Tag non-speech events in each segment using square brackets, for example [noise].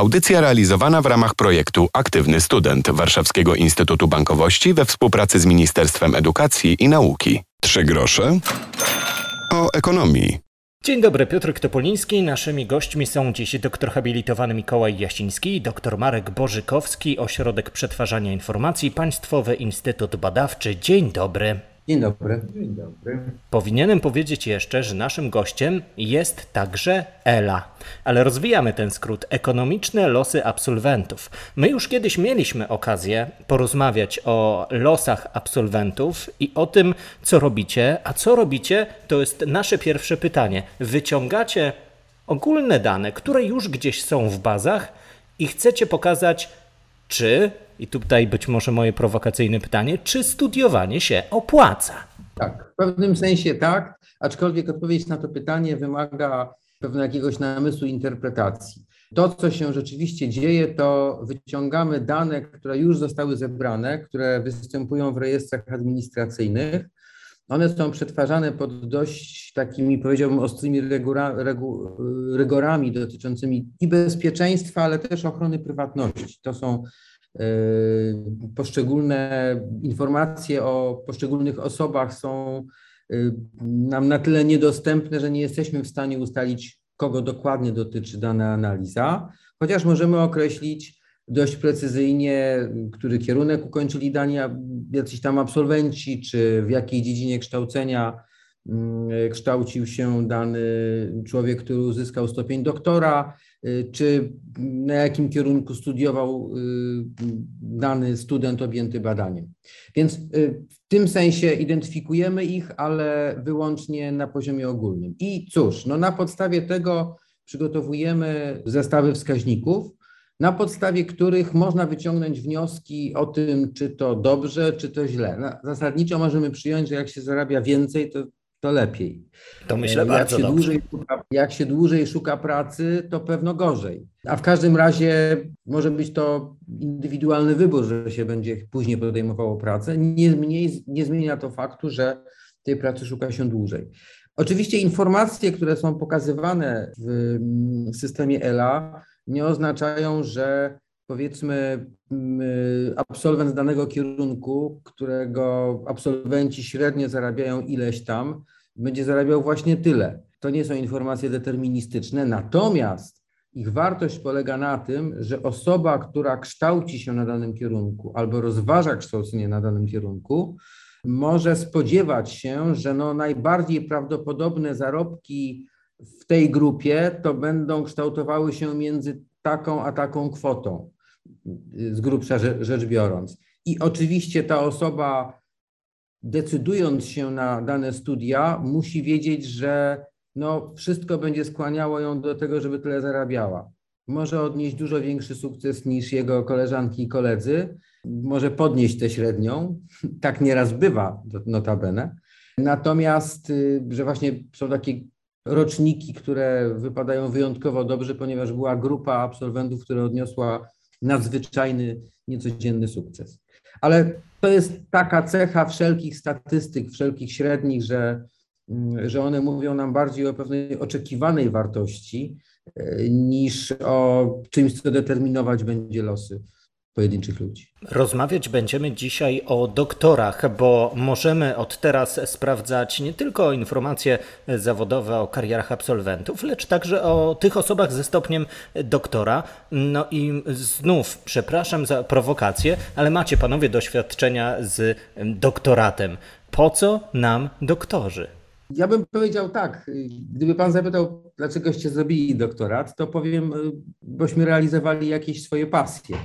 Audycja realizowana w ramach projektu Aktywny Student Warszawskiego Instytutu Bankowości we współpracy z Ministerstwem Edukacji i Nauki. Trzy grosze o ekonomii. Dzień dobry, Piotr Topoliński. Naszymi gośćmi są dziś doktor habilitowany Mikołaj Jasiński, dr Marek Bożykowski, Ośrodek Przetwarzania Informacji, Państwowy Instytut Badawczy. Dzień dobry. Dzień dobry. Dzień dobry. Powinienem powiedzieć jeszcze, że naszym gościem jest także ELA, ale rozwijamy ten skrót ekonomiczne losy absolwentów. My już kiedyś mieliśmy okazję porozmawiać o losach absolwentów i o tym, co robicie. A co robicie, to jest nasze pierwsze pytanie. Wyciągacie ogólne dane, które już gdzieś są w bazach i chcecie pokazać, czy i tutaj być może moje prowokacyjne pytanie, czy studiowanie się opłaca? Tak, w pewnym sensie tak, aczkolwiek odpowiedź na to pytanie wymaga pewnego jakiegoś namysłu interpretacji. To, co się rzeczywiście dzieje, to wyciągamy dane, które już zostały zebrane, które występują w rejestrach administracyjnych. One są przetwarzane pod dość takimi, powiedziałbym, ostrymi rygora, regu, rygorami dotyczącymi i bezpieczeństwa, ale też ochrony prywatności. To są poszczególne informacje o poszczególnych osobach są yy, nam na tyle niedostępne, że nie jesteśmy w stanie ustalić, kogo dokładnie dotyczy dana analiza, chociaż możemy określić dość precyzyjnie, który kierunek ukończyli dani jacyś tam absolwenci, czy w jakiej dziedzinie kształcenia yy, kształcił się dany człowiek, który uzyskał stopień doktora, czy na jakim kierunku studiował y, dany student objęty badaniem. Więc y, w tym sensie identyfikujemy ich, ale wyłącznie na poziomie ogólnym. I cóż, no na podstawie tego przygotowujemy zestawy wskaźników, na podstawie których można wyciągnąć wnioski o tym, czy to dobrze, czy to źle. Zasadniczo możemy przyjąć, że jak się zarabia więcej, to to lepiej. To myślę jak bardzo się dobrze. Dłużej szuka, jak się dłużej szuka pracy, to pewno gorzej. A w każdym razie może być to indywidualny wybór, że się będzie później podejmowało pracę. Nie, mniej, nie zmienia to faktu, że tej pracy szuka się dłużej. Oczywiście informacje, które są pokazywane w mm, systemie ELA, nie oznaczają, że powiedzmy mm, absolwent danego kierunku, którego absolwenci średnio zarabiają ileś tam, będzie zarabiał właśnie tyle. To nie są informacje deterministyczne, natomiast ich wartość polega na tym, że osoba, która kształci się na danym kierunku albo rozważa kształcenie na danym kierunku, może spodziewać się, że no najbardziej prawdopodobne zarobki w tej grupie to będą kształtowały się między taką a taką kwotą z grubsza rzecz biorąc. I oczywiście ta osoba, decydując się na dane studia, musi wiedzieć, że no, wszystko będzie skłaniało ją do tego, żeby tyle zarabiała. Może odnieść dużo większy sukces niż jego koleżanki i koledzy, może podnieść tę średnią, [laughs] tak nieraz bywa notabene. Natomiast, y, że właśnie są takie roczniki, które wypadają wyjątkowo dobrze, ponieważ była grupa absolwentów, która odniosła nadzwyczajny, niecodzienny sukces. Ale to jest taka cecha wszelkich statystyk, wszelkich średnich, że, mm, że one mówią nam bardziej o pewnej oczekiwanej wartości e, niż o czymś, co determinować będzie losy pojedynczych ludzi. Rozmawiać będziemy dzisiaj o doktorach, bo możemy od teraz sprawdzać nie tylko informacje zawodowe o karierach absolwentów, lecz także o tych osobach ze stopniem doktora. No i znów przepraszam za prowokację, ale macie panowie doświadczenia z doktoratem. Po co nam doktorzy? Ja bym powiedział tak, gdyby pan zapytał, dlaczegoście zrobili doktorat, to powiem, bośmy realizowali jakieś swoje pasje.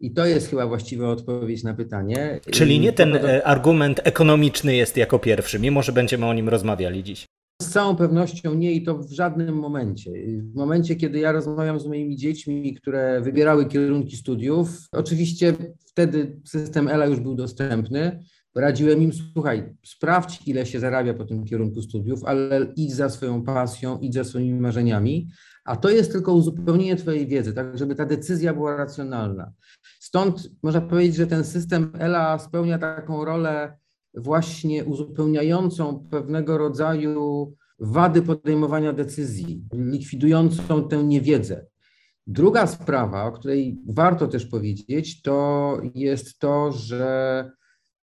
I to jest chyba właściwa odpowiedź na pytanie. Czyli nie ten e, argument ekonomiczny jest jako pierwszy, mimo że będziemy o nim rozmawiali dziś. Z całą pewnością nie i to w żadnym momencie. W momencie, kiedy ja rozmawiam z moimi dziećmi, które wybierały kierunki studiów, oczywiście wtedy system ELA już był dostępny. Radziłem im, słuchaj, sprawdź, ile się zarabia po tym kierunku studiów, ale idź za swoją pasją, idź za swoimi marzeniami, a to jest tylko uzupełnienie Twojej wiedzy, tak żeby ta decyzja była racjonalna. Stąd można powiedzieć, że ten system ELA spełnia taką rolę właśnie uzupełniającą pewnego rodzaju wady podejmowania decyzji, likwidującą tę niewiedzę. Druga sprawa, o której warto też powiedzieć, to jest to, że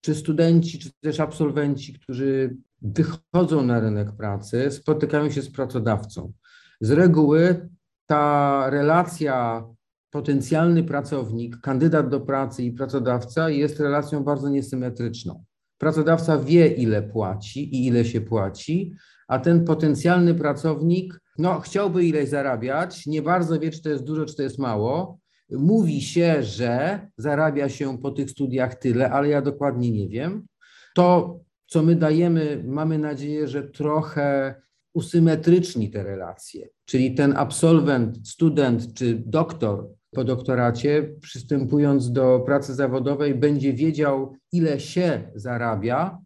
czy studenci, czy też absolwenci, którzy wychodzą na rynek pracy, spotykają się z pracodawcą. Z reguły ta relacja potencjalny pracownik, kandydat do pracy i pracodawca jest relacją bardzo niesymetryczną. Pracodawca wie, ile płaci i ile się płaci, a ten potencjalny pracownik no, chciałby ileś zarabiać, nie bardzo wie, czy to jest dużo, czy to jest mało. Mówi się, że zarabia się po tych studiach tyle, ale ja dokładnie nie wiem. To, co my dajemy, mamy nadzieję, że trochę usymetryczni te relacje, czyli ten absolwent, student czy doktor po doktoracie, przystępując do pracy zawodowej, będzie wiedział, ile się zarabia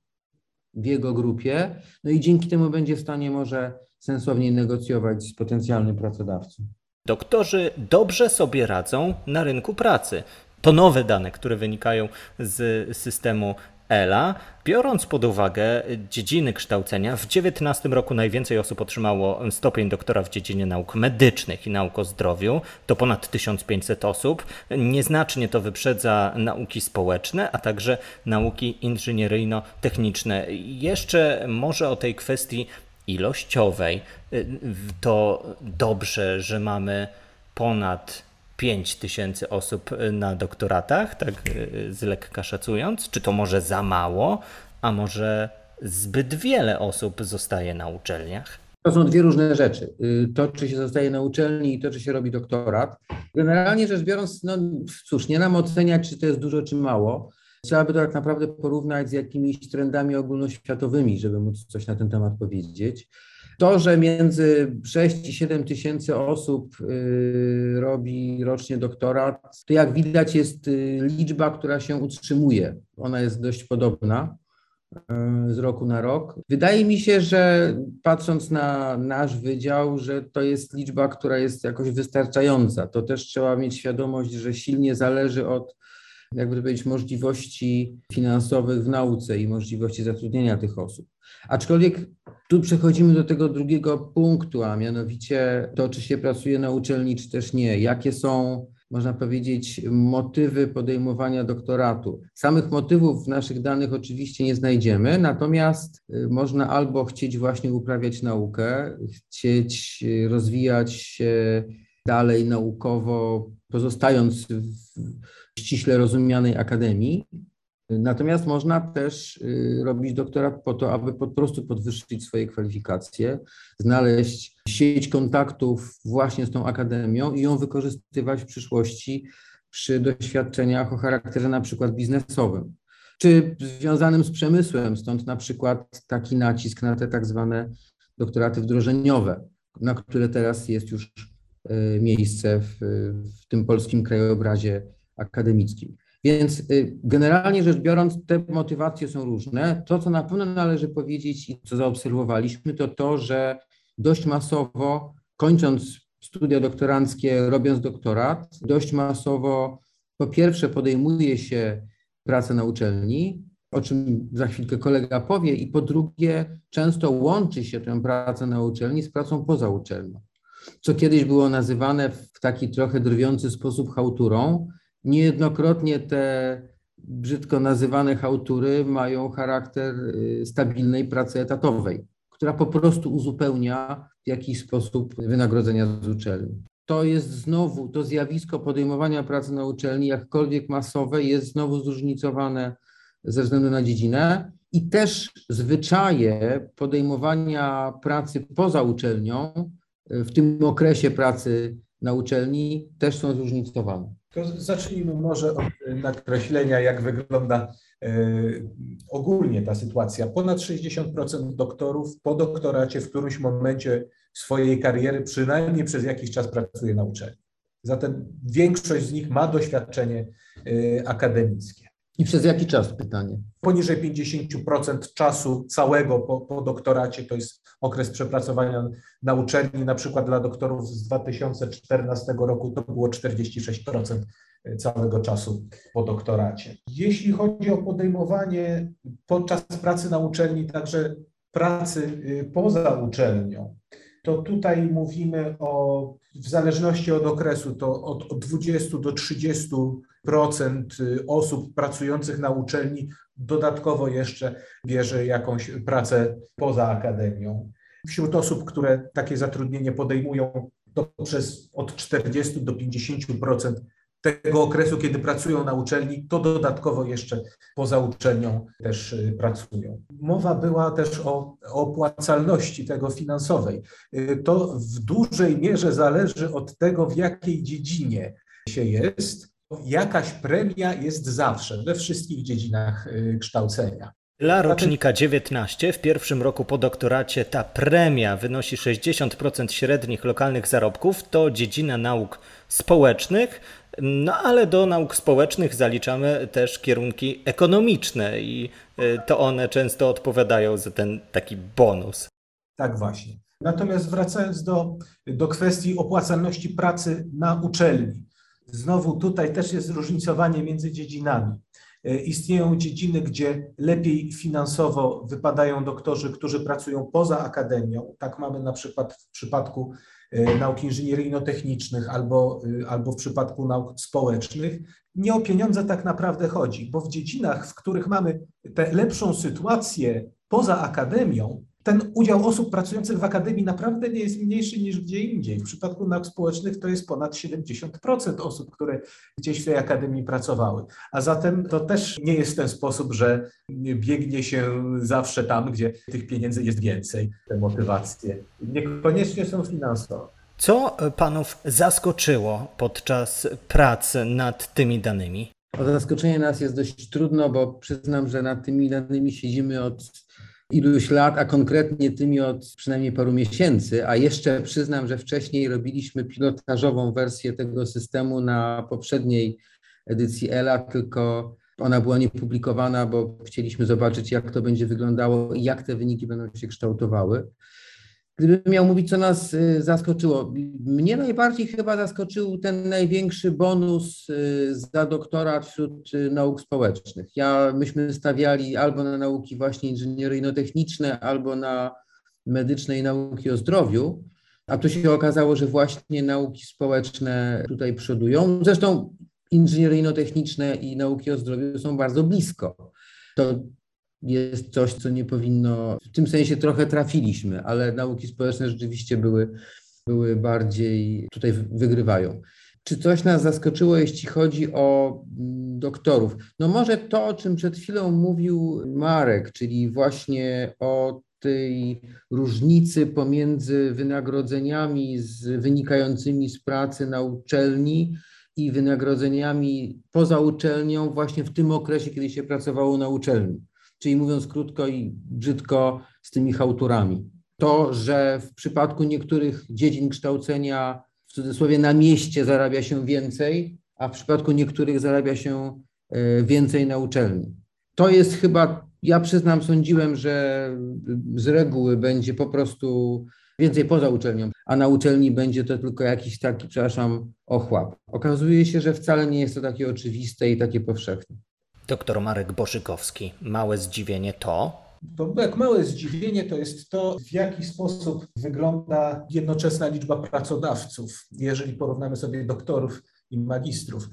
w jego grupie, no i dzięki temu będzie w stanie może sensowniej negocjować z potencjalnym pracodawcą. Doktorzy dobrze sobie radzą na rynku pracy. To nowe dane, które wynikają z systemu ELA, biorąc pod uwagę dziedziny kształcenia, w 2019 roku najwięcej osób otrzymało stopień doktora w dziedzinie nauk medycznych i nauk o zdrowiu, to ponad 1500 osób. Nieznacznie to wyprzedza nauki społeczne, a także nauki inżynieryjno-techniczne. Jeszcze może o tej kwestii ilościowej. To dobrze, że mamy ponad 5 tysięcy osób na doktoratach, tak z lekka szacując? Czy to może za mało, a może zbyt wiele osób zostaje na uczelniach? To są dwie różne rzeczy. To, czy się zostaje na uczelni i to, czy się robi doktorat. Generalnie rzecz biorąc, no cóż, nie nam oceniać, czy to jest dużo, czy mało. Trzeba by to tak naprawdę porównać z jakimiś trendami ogólnoświatowymi, żeby móc coś na ten temat powiedzieć. To, że między 6 i 7 tysięcy osób y, robi rocznie doktorat, to jak widać jest y, liczba, która się utrzymuje. Ona jest dość podobna y, z roku na rok. Wydaje mi się, że patrząc na nasz wydział, że to jest liczba, która jest jakoś wystarczająca. To też trzeba mieć świadomość, że silnie zależy od jakby powiedzieć, możliwości finansowych w nauce i możliwości zatrudnienia tych osób. Aczkolwiek tu przechodzimy do tego drugiego punktu, a mianowicie to, czy się pracuje na uczelni, czy też nie. Jakie są, można powiedzieć, motywy podejmowania doktoratu? Samych motywów w naszych danych oczywiście nie znajdziemy, natomiast y, można albo chcieć właśnie uprawiać naukę, chcieć y, rozwijać się dalej naukowo, pozostając w ściśle rozumianej akademii, Natomiast można też y, robić doktorat po to, aby po prostu podwyższyć swoje kwalifikacje, znaleźć sieć kontaktów właśnie z tą akademią i ją wykorzystywać w przyszłości przy doświadczeniach o charakterze na przykład biznesowym, czy związanym z przemysłem, stąd na przykład taki nacisk na te tak zwane doktoraty wdrożeniowe, na które teraz jest już miejsce w, w tym polskim krajobrazie akademickim. Więc y, generalnie rzecz biorąc, te motywacje są różne. To, co na pewno należy powiedzieć i co zaobserwowaliśmy, to to, że dość masowo, kończąc studia doktoranckie, robiąc doktorat, dość masowo po pierwsze podejmuje się pracę na uczelni, o czym za chwilkę kolega powie, i po drugie często łączy się tę pracę na uczelni z pracą poza uczelnią, co kiedyś było nazywane w taki trochę drwiący sposób chałturą, Niejednokrotnie te brzydko nazywane hałtury mają charakter y, stabilnej pracy etatowej, która po prostu uzupełnia w jakiś sposób wynagrodzenia z uczelni. To jest znowu, to zjawisko podejmowania pracy na uczelni, jakkolwiek masowe, jest znowu zróżnicowane ze względu na dziedzinę i też zwyczaje podejmowania pracy poza uczelnią w tym okresie pracy na uczelni też są zróżnicowane. To zacznijmy może od nakreślenia, jak wygląda e, ogólnie ta sytuacja. Ponad 60% doktorów po doktoracie w którymś momencie swojej kariery przynajmniej przez jakiś czas pracuje na uczelni. Zatem większość z nich ma doświadczenie e, akademickie. I przez jaki czas pytanie? Poniżej 50% czasu całego po, po, doktoracie to jest okres przepracowania na uczelni. Na przykład dla doktorów z 2014 roku to było 46% całego czasu po doktoracie. Jeśli chodzi o podejmowanie podczas pracy na uczelni, także pracy y, poza uczelnią, to tutaj mówimy o, w zależności od okresu, to od, od 20 do 30% osób pracujących na uczelni dodatkowo jeszcze bierze jakąś pracę poza akademią. Wśród osób, które takie zatrudnienie podejmują, to przez od 40 do 50% tego okresu, kiedy pracują na uczelni, to dodatkowo jeszcze poza uczelnią też y, pracują. Mowa była też o, opłacalności tego finansowej. Y, to w dużej mierze zależy od tego, w jakiej dziedzinie się jest. Jakaś premia jest zawsze we wszystkich dziedzinach y, kształcenia. Dla rocznika 19 w pierwszym roku po doktoracie ta premia wynosi 60% średnich lokalnych zarobków. To dziedzina nauk społecznych, no ale do nauk społecznych zaliczamy też kierunki ekonomiczne i y, to one często odpowiadają za ten taki bonus. Tak właśnie. Natomiast wracając do, do kwestii opłacalności pracy na uczelni. Znowu tutaj też jest różnicowanie między dziedzinami. E, istnieją dziedziny, gdzie lepiej finansowo wypadają doktorzy, którzy pracują poza akademią. Tak mamy na przykład w przypadku e, nauk inżynieryjno-technicznych albo, e, albo w przypadku nauk społecznych. Nie o pieniądze tak naprawdę chodzi, bo w dziedzinach, w których mamy tę lepszą sytuację poza akademią, ten udział osób pracujących w akademii naprawdę nie jest mniejszy niż gdzie indziej. W przypadku nauk społecznych to jest ponad 70% osób, które gdzieś w tej akademii pracowały. A zatem to też nie jest w ten sposób, że biegnie się zawsze tam, gdzie tych pieniędzy jest więcej. Te motywacje niekoniecznie są finansowe. Co panów zaskoczyło podczas pracy nad tymi danymi? O zaskoczenie nas jest dość trudno, bo przyznam, że nad tymi danymi siedzimy od iluś lat, a konkretnie tymi od przynajmniej paru miesięcy, a jeszcze przyznam, że wcześniej robiliśmy pilotażową wersję tego systemu na poprzedniej edycji ELA, tylko ona była niepublikowana, bo chcieliśmy zobaczyć, jak to będzie wyglądało i jak te wyniki będą się kształtowały. Gdybym miał mówić, co nas y, zaskoczyło, mnie najbardziej chyba zaskoczył ten największy bonus y, za doktorat wśród y, nauk społecznych. Ja, myśmy stawiali albo na nauki właśnie inżynieryjno-techniczne, albo na medyczne i nauki o zdrowiu, a tu się okazało, że właśnie nauki społeczne tutaj przodują. Zresztą inżynieryjno-techniczne i nauki o zdrowiu są bardzo blisko. To jest coś, co nie powinno, w tym sensie trochę trafiliśmy, ale nauki społeczne rzeczywiście były, były bardziej, tutaj wygrywają. Czy coś nas zaskoczyło, jeśli chodzi o mm, doktorów? No może to, o czym przed chwilą mówił Marek, czyli właśnie o tej różnicy pomiędzy wynagrodzeniami z, wynikającymi z pracy na uczelni i wynagrodzeniami poza uczelnią właśnie w tym okresie, kiedy się pracowało na uczelni czyli mówiąc krótko i brzydko, z tymi chałturami. To, że w przypadku niektórych dziedzin kształcenia, w cudzysłowie na mieście zarabia się więcej, a w przypadku niektórych zarabia się e, więcej na uczelni. To jest chyba, ja przyznam, sądziłem, że z reguły będzie po prostu więcej poza uczelnią, a na uczelni będzie to tylko jakiś taki, przepraszam, ochłap. Okazuje się, że wcale nie jest to takie oczywiste i takie powszechne. Doktor Marek Bożykowski, małe zdziwienie to? To jak małe zdziwienie to jest to, w jaki sposób wygląda jednoczesna liczba pracodawców, jeżeli porównamy sobie doktorów i magistrów.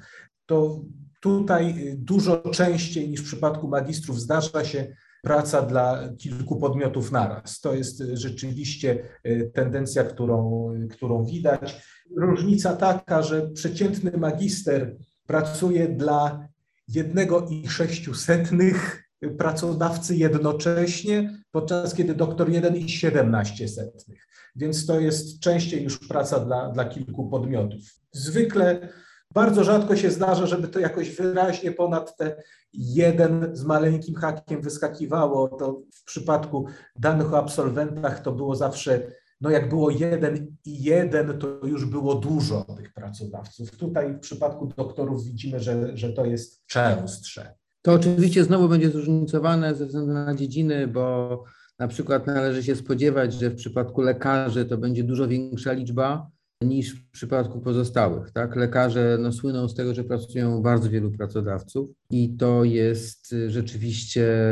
To tutaj dużo częściej niż w przypadku magistrów zdarza się praca dla kilku podmiotów naraz. To jest rzeczywiście e, tendencja, którą, którą widać. Różnica taka, że przeciętny magister pracuje dla jednego i sześciusetnych pracodawcy jednocześnie, podczas kiedy doktor jeden i siedemnaście setnych. Więc to jest częściej już praca dla, dla kilku podmiotów. Zwykle bardzo rzadko się zdarza, żeby to jakoś wyraźnie ponad te jeden z maleńkim hakiem wyskakiwało. To w przypadku danych o absolwentach to było zawsze no jak było jeden i jeden, to już było dużo tych pracodawców. Tutaj w przypadku doktorów widzimy, że, że to jest częstsze. To oczywiście znowu będzie zróżnicowane ze względu na dziedziny, bo na przykład należy się spodziewać, że w przypadku lekarzy to będzie dużo większa liczba niż w przypadku pozostałych. Tak? Lekarze no, słyną z tego, że pracują bardzo wielu pracodawców i to jest rzeczywiście,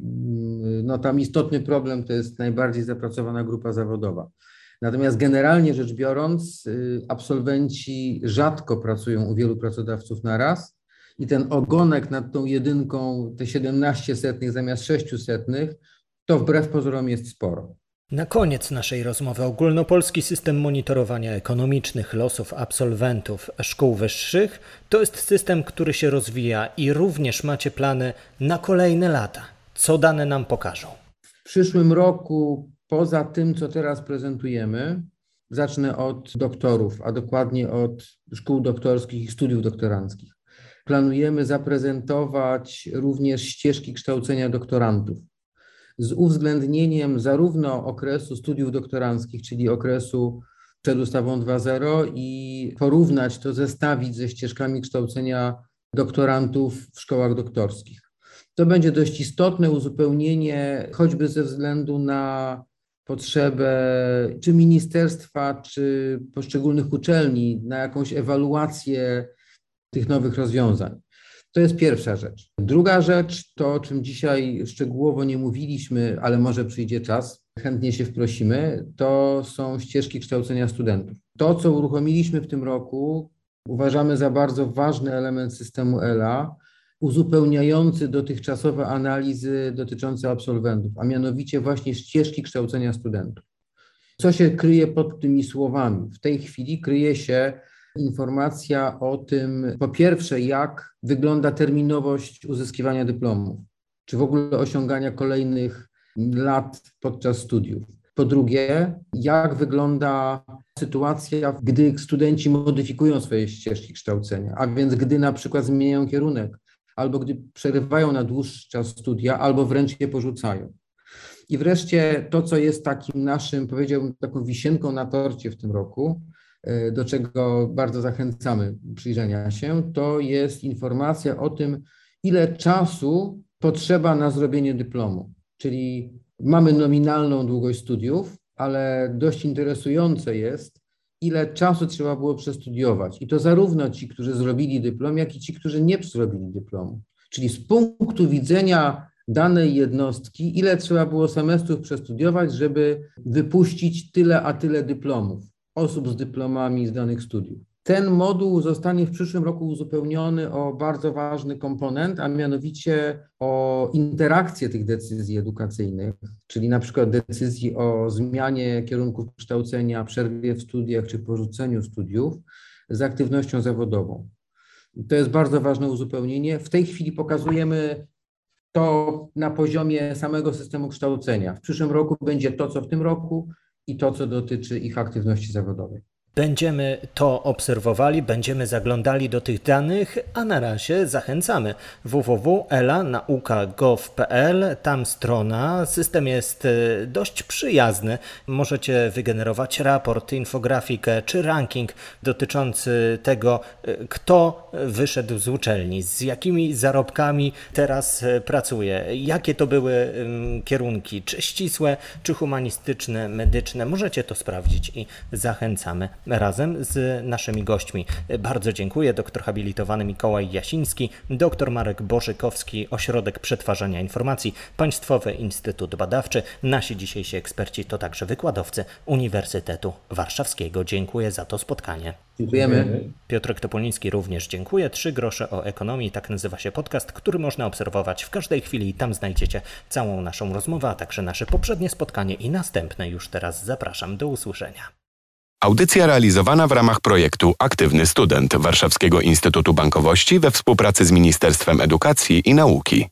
mm, no tam istotny problem to jest najbardziej zapracowana grupa zawodowa. Natomiast generalnie rzecz biorąc, y, absolwenci rzadko pracują u wielu pracodawców na raz i ten ogonek nad tą jedynką, te 17 setnych zamiast 6 setnych, to wbrew pozorom jest sporo. Na koniec naszej rozmowy ogólnopolski system monitorowania ekonomicznych losów absolwentów szkół wyższych to jest system, który się rozwija i również macie plany na kolejne lata. Co dane nam pokażą? W przyszłym roku, poza tym, co teraz prezentujemy, zacznę od doktorów, a dokładnie od szkół doktorskich i studiów doktoranckich. Planujemy zaprezentować również ścieżki kształcenia doktorantów z uwzględnieniem zarówno okresu studiów doktoranckich, czyli okresu przed ustawą 2.0 i porównać to, zestawić ze ścieżkami kształcenia doktorantów w szkołach doktorskich. To będzie dość istotne uzupełnienie, choćby ze względu na potrzebę czy ministerstwa, czy poszczególnych uczelni na jakąś ewaluację tych nowych rozwiązań. To jest pierwsza rzecz. Druga rzecz, to o czym dzisiaj szczegółowo nie mówiliśmy, ale może przyjdzie czas, chętnie się wprosimy, to są ścieżki kształcenia studentów. To, co uruchomiliśmy w tym roku, uważamy za bardzo ważny element systemu ELA, uzupełniający dotychczasowe analizy dotyczące absolwentów, a mianowicie właśnie ścieżki kształcenia studentów. Co się kryje pod tymi słowami? W tej chwili kryje się informacja o tym, po pierwsze, jak wygląda terminowość uzyskiwania dyplomów, czy w ogóle osiągania kolejnych lat podczas studiów. Po drugie, jak wygląda sytuacja, gdy studenci modyfikują swoje ścieżki kształcenia, a więc gdy na przykład zmieniają kierunek, albo gdy przerywają na dłuższy czas studia, albo wręcz je porzucają. I wreszcie to, co jest takim naszym, powiedziałbym, taką wisienką na torcie w tym roku, do czego bardzo zachęcamy przyjrzenia się, to jest informacja o tym, ile czasu potrzeba na zrobienie dyplomu. Czyli mamy nominalną długość studiów, ale dość interesujące jest, ile czasu trzeba było przestudiować. I to zarówno ci, którzy zrobili dyplom, jak i ci, którzy nie zrobili dyplomu. Czyli z punktu widzenia danej jednostki, ile trzeba było semestrów przestudiować, żeby wypuścić tyle a tyle dyplomów osób z dyplomami z danych studiów. Ten moduł zostanie w przyszłym roku uzupełniony o bardzo ważny komponent, a mianowicie o interakcję tych decyzji edukacyjnych, czyli na przykład decyzji o zmianie kierunków kształcenia, przerwie w studiach czy porzuceniu studiów z aktywnością zawodową. To jest bardzo ważne uzupełnienie. W tej chwili pokazujemy to na poziomie samego systemu kształcenia. W przyszłym roku będzie to, co w tym roku, i to, co dotyczy ich aktywności zawodowej. Będziemy to obserwowali, będziemy zaglądali do tych danych, a na razie zachęcamy www.elanauka.gov.pl. Tam strona, system jest e, dość przyjazny. Możecie wygenerować raport, infografikę czy ranking dotyczący tego, e, kto wyszedł z uczelni, z jakimi zarobkami teraz e, pracuje, jakie to były kierunki, czy ścisłe, czy humanistyczne, medyczne. Możecie to sprawdzić i zachęcamy razem z naszymi gośćmi. Bardzo dziękuję. Doktor habilitowany Mikołaj Jasiński, doktor Marek Bożykowski, Ośrodek Przetwarzania Informacji, Państwowy Instytut Badawczy. Nasi dzisiejsi eksperci to także wykładowcy Uniwersytetu Warszawskiego. Dziękuję za to spotkanie. Dziękujemy. Piotrek Topoliński również dziękuję. Trzy grosze o ekonomii, tak nazywa się podcast, który można obserwować w każdej chwili. Tam znajdziecie całą naszą rozmowę, a także nasze poprzednie spotkanie i następne. Już teraz zapraszam do usłyszenia. Audycja realizowana w ramach projektu Aktywny Student Warszawskiego Instytutu Bankowości we współpracy z Ministerstwem Edukacji i Nauki.